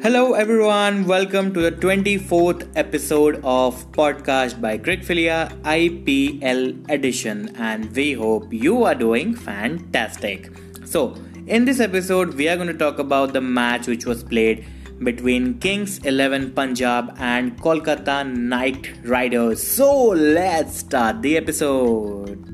Hello, everyone. Welcome to the 24th episode of Podcast by Crickfilia IPL edition, and we hope you are doing fantastic. So, in this episode, we are going to talk about the match which was played between Kings 11 Punjab and Kolkata Knight Riders. So, let's start the episode.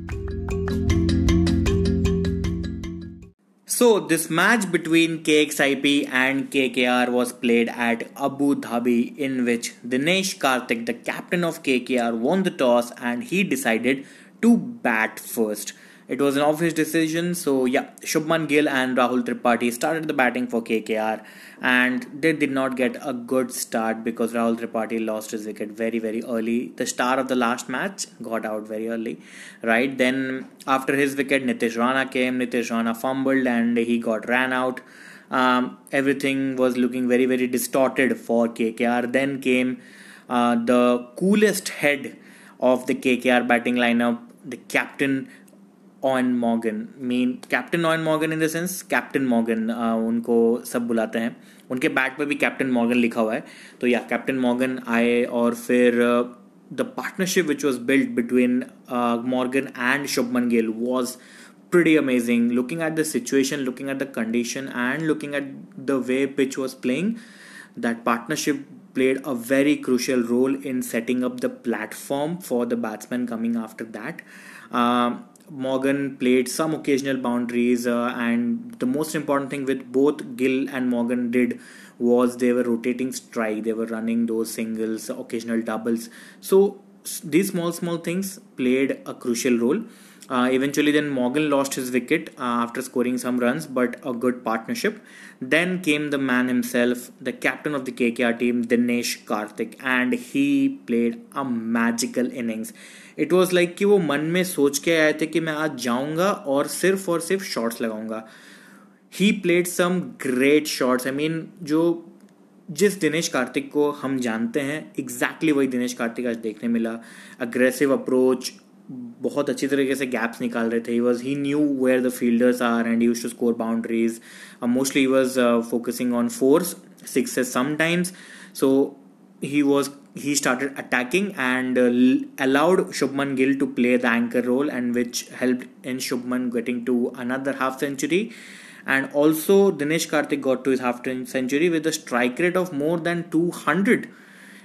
So, this match between KXIP and KKR was played at Abu Dhabi, in which Dinesh Karthik, the captain of KKR, won the toss and he decided to bat first. It was an obvious decision. So yeah, Shubman Gill and Rahul Tripathi started the batting for KKR, and they did not get a good start because Rahul Tripathi lost his wicket very very early. The star of the last match got out very early, right? Then after his wicket, Nitish Rana came. Nitish Rana fumbled and he got ran out. Um, everything was looking very very distorted for KKR. Then came uh, the coolest head of the KKR batting lineup, the captain Eoin Morgan mean captain Eoin Morgan in the sense captain Morgan उनको सब बुलाते हैं। उनके bat पर भी captain Morgan लिखा हुआ है। तो या कैप्टन मॉर्गन आए और फिर the partnership which was built between Morgan and Shubman Gill was pretty amazing looking at the situation looking at the condition and looking at the way pitch was playing that partnership played a very crucial role in setting up the platform for the batsman coming after that Morgan played some occasional boundaries, uh, and the most important thing with both Gill and Morgan did was they were rotating strike. They were running those singles, occasional doubles. So these small small things played a crucial role. Uh, eventually, then Morgan lost his wicket uh, after scoring some runs, but a good partnership. Then came the man himself, the captain of the KKR team, Dinesh Karthik, and he played a magical innings. It was like कि वो मन में सोच के आए थे कि मैं आज जाऊँगा और सिर्फ़ और सिर्फ़ शॉर्ट्स लगाऊँगा। He played some great shots I mean जो जिस दिनेश कार्तिक को हम जानते हैं एग्जैक्टली exactly वही दिनेश कार्तिक आज देखने मिला। अग्रेसिव अप्रोच बहुत अच्छी तरीके से गैप्स निकाल रहे थे। He was he knew where the fielders are and use to score boundaries mostly he was focusing on fours sixes sometimes so he was he started attacking and uh, allowed Shubman Gill to play the anchor role and which helped in Shubman getting to another half century. And also Dinesh Karthik got to his half century with a strike rate of more than 200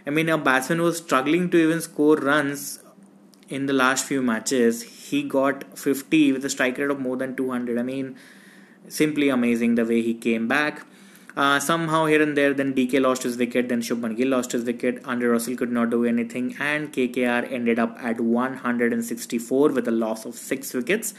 I mean a batsman was struggling to even score runs in the last few matches he got 50 with a strike rate of more than 200 I mean simply amazing the way he came back uh, somehow here and there, then DK lost his wicket, then Shubman Gill lost his wicket. Andre Russell could not do anything, and KKR ended up at 164 with a loss of six wickets.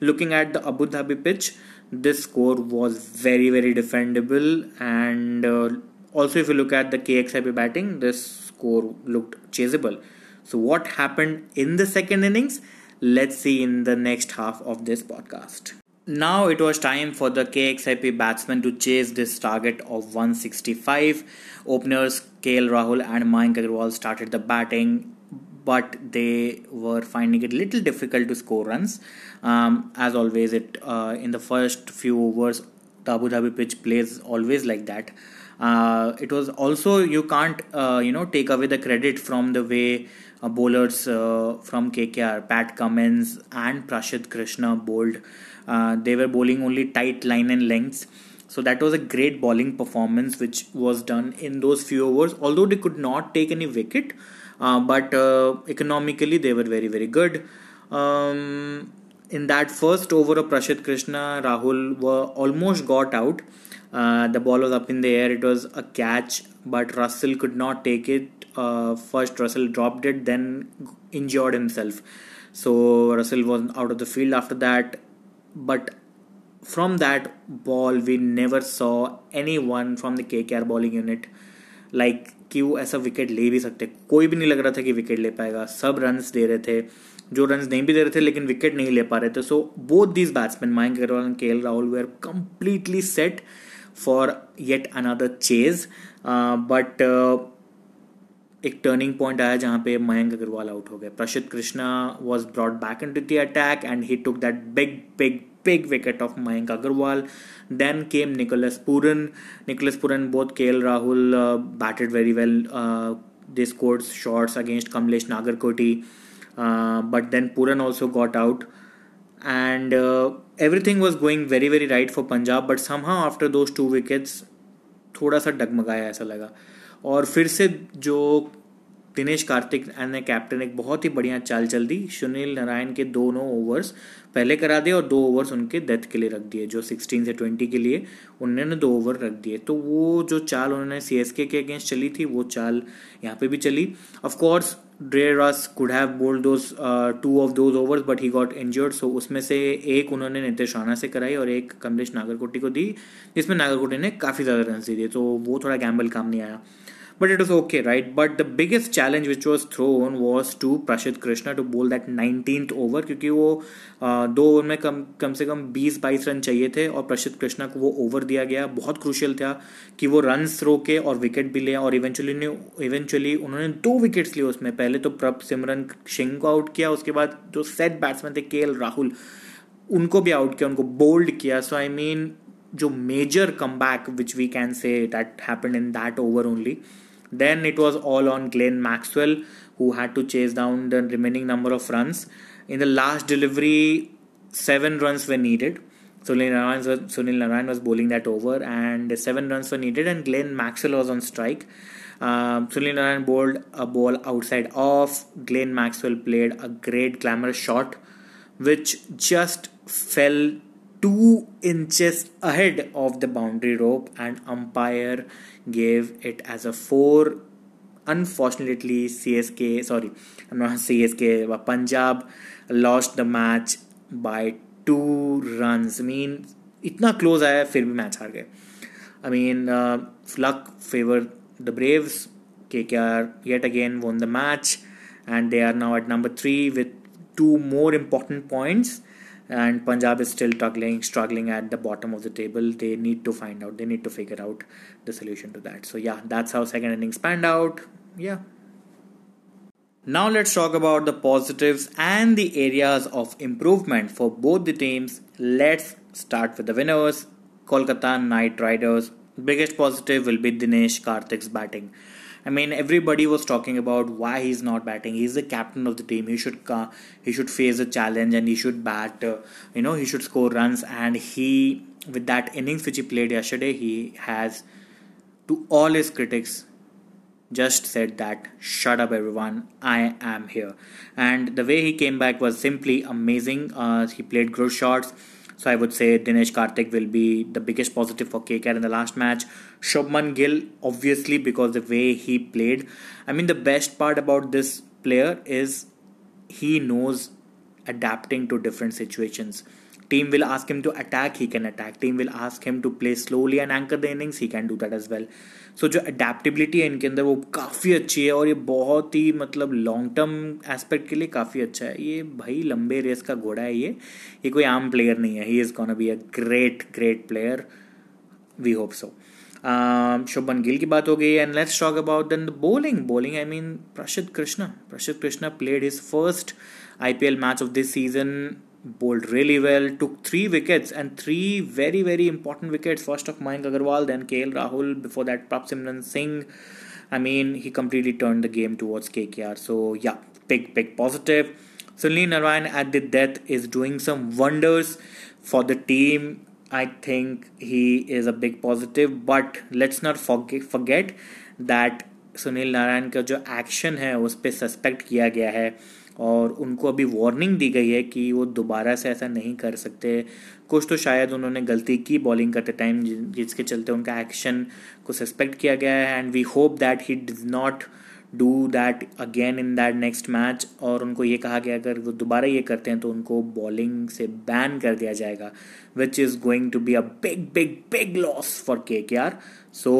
Looking at the Abu Dhabi pitch, this score was very very defendable, and uh, also if you look at the KXIP batting, this score looked chaseable. So what happened in the second innings? Let's see in the next half of this podcast. Now it was time for the KXIP batsmen to chase this target of 165. Openers KL Rahul and Mayank Agarwal started the batting, but they were finding it little difficult to score runs. Um, as always, it uh, in the first few overs, the Abu Dhabi pitch plays always like that. Uh, it was also you can't uh, you know take away the credit from the way uh, bowlers uh, from KKR, Pat Cummins and Prasidh Krishna bowled. Uh, they were bowling only tight line and lengths. So that was a great bowling performance which was done in those few overs. Although they could not take any wicket, uh, but uh, economically they were very very good. Um, in that first over of Prasidh Krishna, Rahul were almost got out. Uh, the ball was up in the air. It was a catch, but Russell could not take it. Uh, first, Russell dropped it, then injured himself. So Russell was out of the field after that but from that ball, we never saw anyone from the KKR bowling unit, like, कि वो ऐसा wicket ले भी सकते। कोई भी नहीं लग रहा था कि विकेट ले पाएगा। सब रन्स दे रहे थे। जो रन्स नहीं भी दे रहे थे, लेकिन विकेट नहीं ले पा रहे थे। So both these batsman Mayank Agarwal K L Rahul were completely set for yet another chase but एक टर्निंग पॉइंट आया जहाँ पे मयंक अग्रवाल आउट हो गए। Prasidh Krishna was brought back into attack and he took that big big pig wicket of Mayank Agarwal. Then came Nicholas Pooran Nicholas Pooran both K L Rahul batted very well this courts shots against Kamlesh Nagarkoti but then Pooran also got out and everything was going very very right for Punjab but somehow after those two wickets थोड़ा सा डगमगाया ऐसा लगा। और फिर से जो दिनेश कार्तिक ने captain एक बहुत ही बढ़िया चाल चल दी सुनील नारायण के दोनों ओवर्स पहले करा दिए और दो ओवर्स उनके डेथ के लिए रख दिए, जो 16 से 20 के लिए उन्होंने दो ओवर रख दिए। तो वो जो चाल उन्होंने सी के अगेंस्ट चली थी, वो चाल यहाँ पे भी चली। Of course Dre Russ could have bowled those two of those overs but he got injured so उसमें से एक उन्होंने नितेश राणा से कराई और एक कमलेश नागरकोटी को दी, जिसमें नागरकोटी ने काफ़ी ज़्यादा रन दिए। तो वो थोड़ा गैम्बल काम नहीं आया। But it was okay, right? But the biggest challenge which was thrown was to Prashid Krishna to bowl that 19th over क्योंकि वो दो ओवर में कम कम से कम 20-22 रन चाहिए थे और प्रसिद्ध कृष्णा को वो ओवर दिया गया। बहुत क्रूशियल था कि वो रन रोके और विकेट भी लिया और इवेंचुअली इवेंचुअली उन्होंने दो विकेट्स लिए उसमें। पहले तो प्रभ सिमरन सिंह को आउट किया उसके बाद जो सेट बैट्समैन थे के राहुल उनको भी आउट किया उनको बोल्ड किया। सो आई मीन जो major come back which we can say that happen in that over only Then it was all on Glenn Maxwell, who had to chase down the remaining number of runs. In the last delivery, seven runs were needed. Sunil Narayan was, Sunil Narayan was bowling that over, and seven runs were needed, and Glenn Maxwell was on strike. Um, Sunil Narayan bowled a ball outside off. Glenn Maxwell played a great glamorous shot, which just fell two inches ahead of the boundary rope and umpire gave it as a four. Unfortunately csk sorry i'm not csk but punjab lost the match by two runs. I mean itna close aaya fir bhi match haar gaye i mean uh, luck favored the braves. Kkr yet again won the match and they are now at number 3 with two more important points and Punjab is still struggling struggling at the bottom of the table. They need to find out. They need to figure out the solution to that. So yeah, that's how second innings panned out. Yeah. Now let's talk about the positives and the areas of improvement for both the teams. Let's start with the winners. Kolkata Knight Riders. Biggest positive will be Dinesh Karthik's batting. I mean, everybody was talking about why he's not batting. He's the captain of the team. He should uh, he should face a challenge and he should bat. Uh, you know, he should score runs. And he, with that innings which he played yesterday, he has, to all his critics, just said that shut up everyone i am here and the way he came back was simply amazing uh, he played good shots so I would say Dinesh Karthik will be the biggest positive for KKR in the last match. Shubman Gill, obviously, because the way he played. I mean, the best part about this player is he knows adapting to different situations. Team will ask him to attack, he can attack. Team will ask him to play slowly and anchor the innings, he can do that as well. So जो adaptability है इनके अंदर वो काफ़ी अच्छी है और ये बहुत ही मतलब लॉन्ग टर्म एस्पेक्ट के लिए काफ़ी अच्छा है। ये भाई लंबे रेस का घोड़ा है ये। ये कोई आम प्लेयर नहीं है। He is can be a great great player we hope so Shubman Gill की बात हो गई and let's talk about then the bowling bowling I mean Prasidh Krishna Prasidh Krishna played his first I P L match of this season bowled really well, took three wickets and three very, very important wickets. First of Mayank Agarwal, then KL Rahul, before that Prabh Singh. I mean, he completely turned the game towards KKR. So, yeah, big, big positive. Sunil Narayan at the death is doing some wonders for the team. I think he is a big positive, but let's not forget, forget that Sunil Narayan का जो action है उस पर suspect किया गया है और उनको अभी वार्निंग दी गई है कि वो दोबारा से ऐसा नहीं कर सकते। कुछ तो शायद उन्होंने गलती की बॉलिंग करते टाइम जिसके चलते उनका एक्शन को सस्पेक्ट किया गया है and we hope that he does not do that again in that next match और उनको ये कहा गया, अगर वो दोबारा ये करते हैं तो उनको बॉलिंग से बैन कर दिया जाएगा which is going to be a big big big loss for K K R so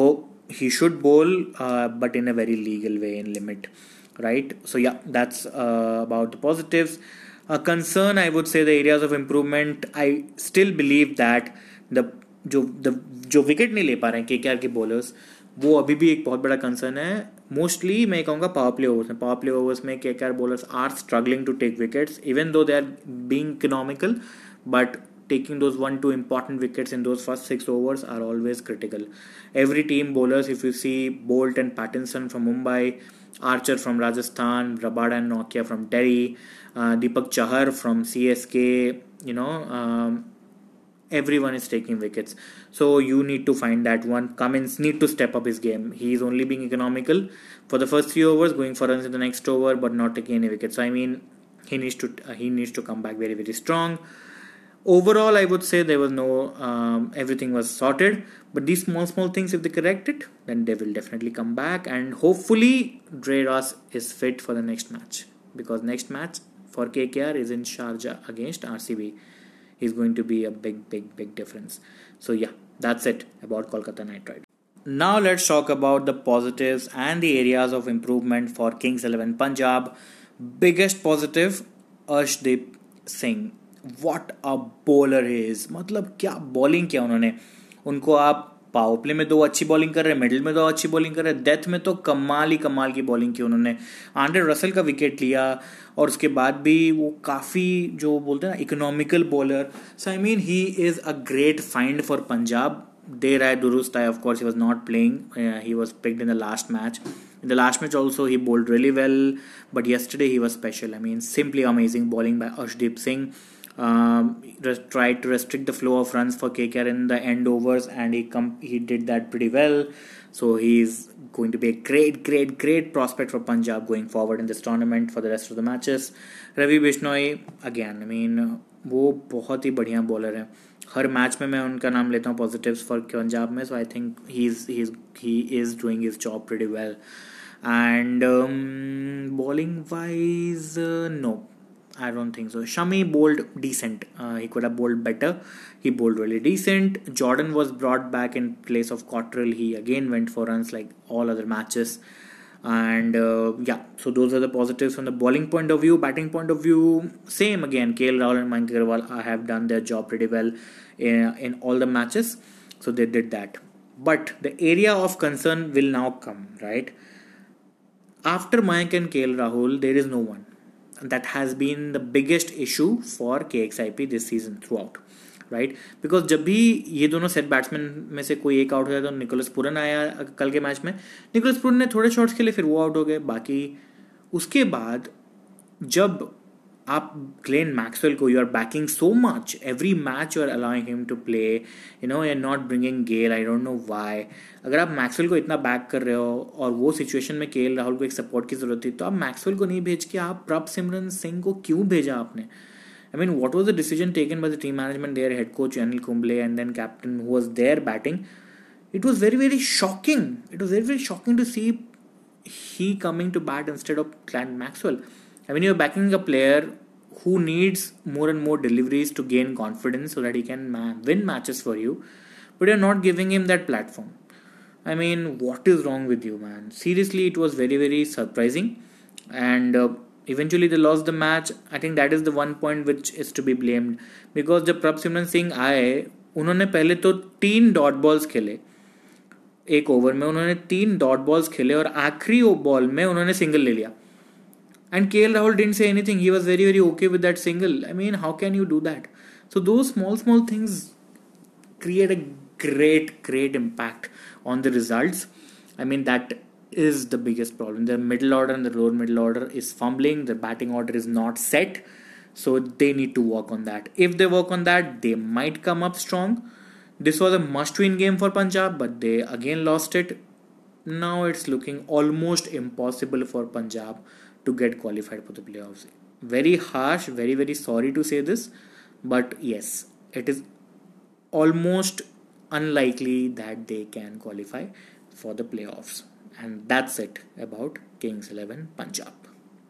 he should bowl but in a very legal way in limit right? So yeah that's uh, about the positives. A concern i would say the areas of improvement i still believe that the जो the जो wicket नहीं ले पा रहे हैं के K bowlers वो अभी भी एक बहुत बड़ा कंसर्न है। मोस्टली मैं कहूँगा पावर प्ले ओवर्स में पावर प्ले ओवर्स में K K bowlers are struggling to take wickets even though they are being economical but taking those one two important wickets in those first six overs are always critical. Every team bowlers if you see Boult and pattinson from mumbai Archer from Rajasthan, Rabada and Nortje from Delhi, uh, Deepak Chahar from CSK, you know, um, everyone is taking wickets. So you need to find that one. Cummins need to step up his game. He is only being economical for the first few overs, going for runs in the next over, but not taking any wickets. So I mean, he needs to uh, he needs to come back very very strong overall i would say there was no um, everything was sorted. But these small small things if they correct it then they will definitely come back. And hopefully Dre Russ is fit for the next match. Because next match for KKR is in Sharjah against RCB is going to be a big big big difference. So yeah that's it about Kolkata Knight Riders now let's talk about the positives and the areas of improvement for Kings 11 Punjab. Biggest positive Arshdeep Singh what a bowler is मतलब क्या bowling किया उन्होंने। उनको आप power play में दो अच्छी bowling कर रहे हैं मिडिल में दो अच्छी बॉलिंग कर रहे हैं डेथ में तो कमाल ही कमाल की बॉलिंग की उन्होंने। आंड्रे रसल का विकेट लिया और उसके बाद भी वो काफ़ी जो बोलते हैं ना economical bowler so I mean he is a great find for Punjab दे है दुरुस्त है of course he was not playing he was picked in the last match In the last match also he bowled really well, but yesterday he was special. I mean, simply amazing bowling by Arshdeep Singh. um, tried to restrict the flow of runs for KKR in the end overs, and he com- he did that pretty well. So he's going to be a great, great, great prospect for Punjab going forward in this tournament for the rest of the matches. Ravi Bishnoi again, I mean वो बहुत ही बढ़िया bowler है हर match में मैं उनका नाम लेता हूँ पॉजिटिव्स फॉर पंजाब में so I think he is he is doing his job pretty well and bowling wise no I don't think so. Shami bowled decent. Uh, he could have bowled better. He bowled really decent. Jordan was brought back in place of Cottrell. He again went for runs like all other matches. And uh, yeah, so those are the positives from the bowling point of view. Batting point of view, same again. KL Rahul and Mayank Agarwal have done their job pretty well in, in all the matches. So they did that. But the area of concern will now come, right? After Mayank and KL Rahul, there is no one that has been the biggest issue for KXIP this season throughout right because जब भी ये दोनों set batsman में से कोई एक out हो जाता तो निकोलस पुरन आया कल के मैच में। निकोलस पुरन ने थोड़े शॉट्स खेले फिर वो आउट हो गए। बाकी उसके बाद जब आप ग्लेन मैक्सवेल को you are backing so much every match you are allowing him to play you know are not bringing Gayle I don't know why अगर आप मैक्सवेल को इतना बैक कर रहे हो और वो सिचुएशन में के राहुल को एक सपोर्ट की ज़रूरत थी तो आप मैक्सवेल को नहीं भेज के आप प्रभ सिमरन सिंह को क्यों भेजा आपने? I mean what was the decision taken by the team management their head coach Anil Kumble and then captain who was there batting it was very very shocking. It was very very shocking to see he coming to bat instead of Glenn Maxwell. I mean, you're backing a player who needs more and more deliveries to gain confidence so that he can ma- win matches for you, but you're not giving him that platform. I mean, what is wrong with you, man? Seriously, it was very, very surprising. And uh, eventually, they lost the match. I think that is the one point which is to be blamed because जब प्रभ सिमरन सिंह आए उन्होंने पहले तो तीन dot balls खेले एक over में उन्होंने तीन डॉट बॉल्स खेले और आखिरी बॉल में उन्होंने सिंगल ले लिया and KL Rahul didn't say anything. He was very, very okay with that single. I mean, how can you do that? So those small, small things create a great, great impact on the results. I mean, that is the biggest problem. The middle order and the lower middle order is fumbling. The batting order is not set. So they need to work on that. If they work on that, they might come up strong. This was a must win game for Punjab, but they again lost it. Now it's looking almost impossible for Punjab to get qualified for the playoffs. Very harsh, very, very sorry to say this, but yes, it is almost unlikely that they can qualify for the playoffs. And that's it about Kings 11 Punjab.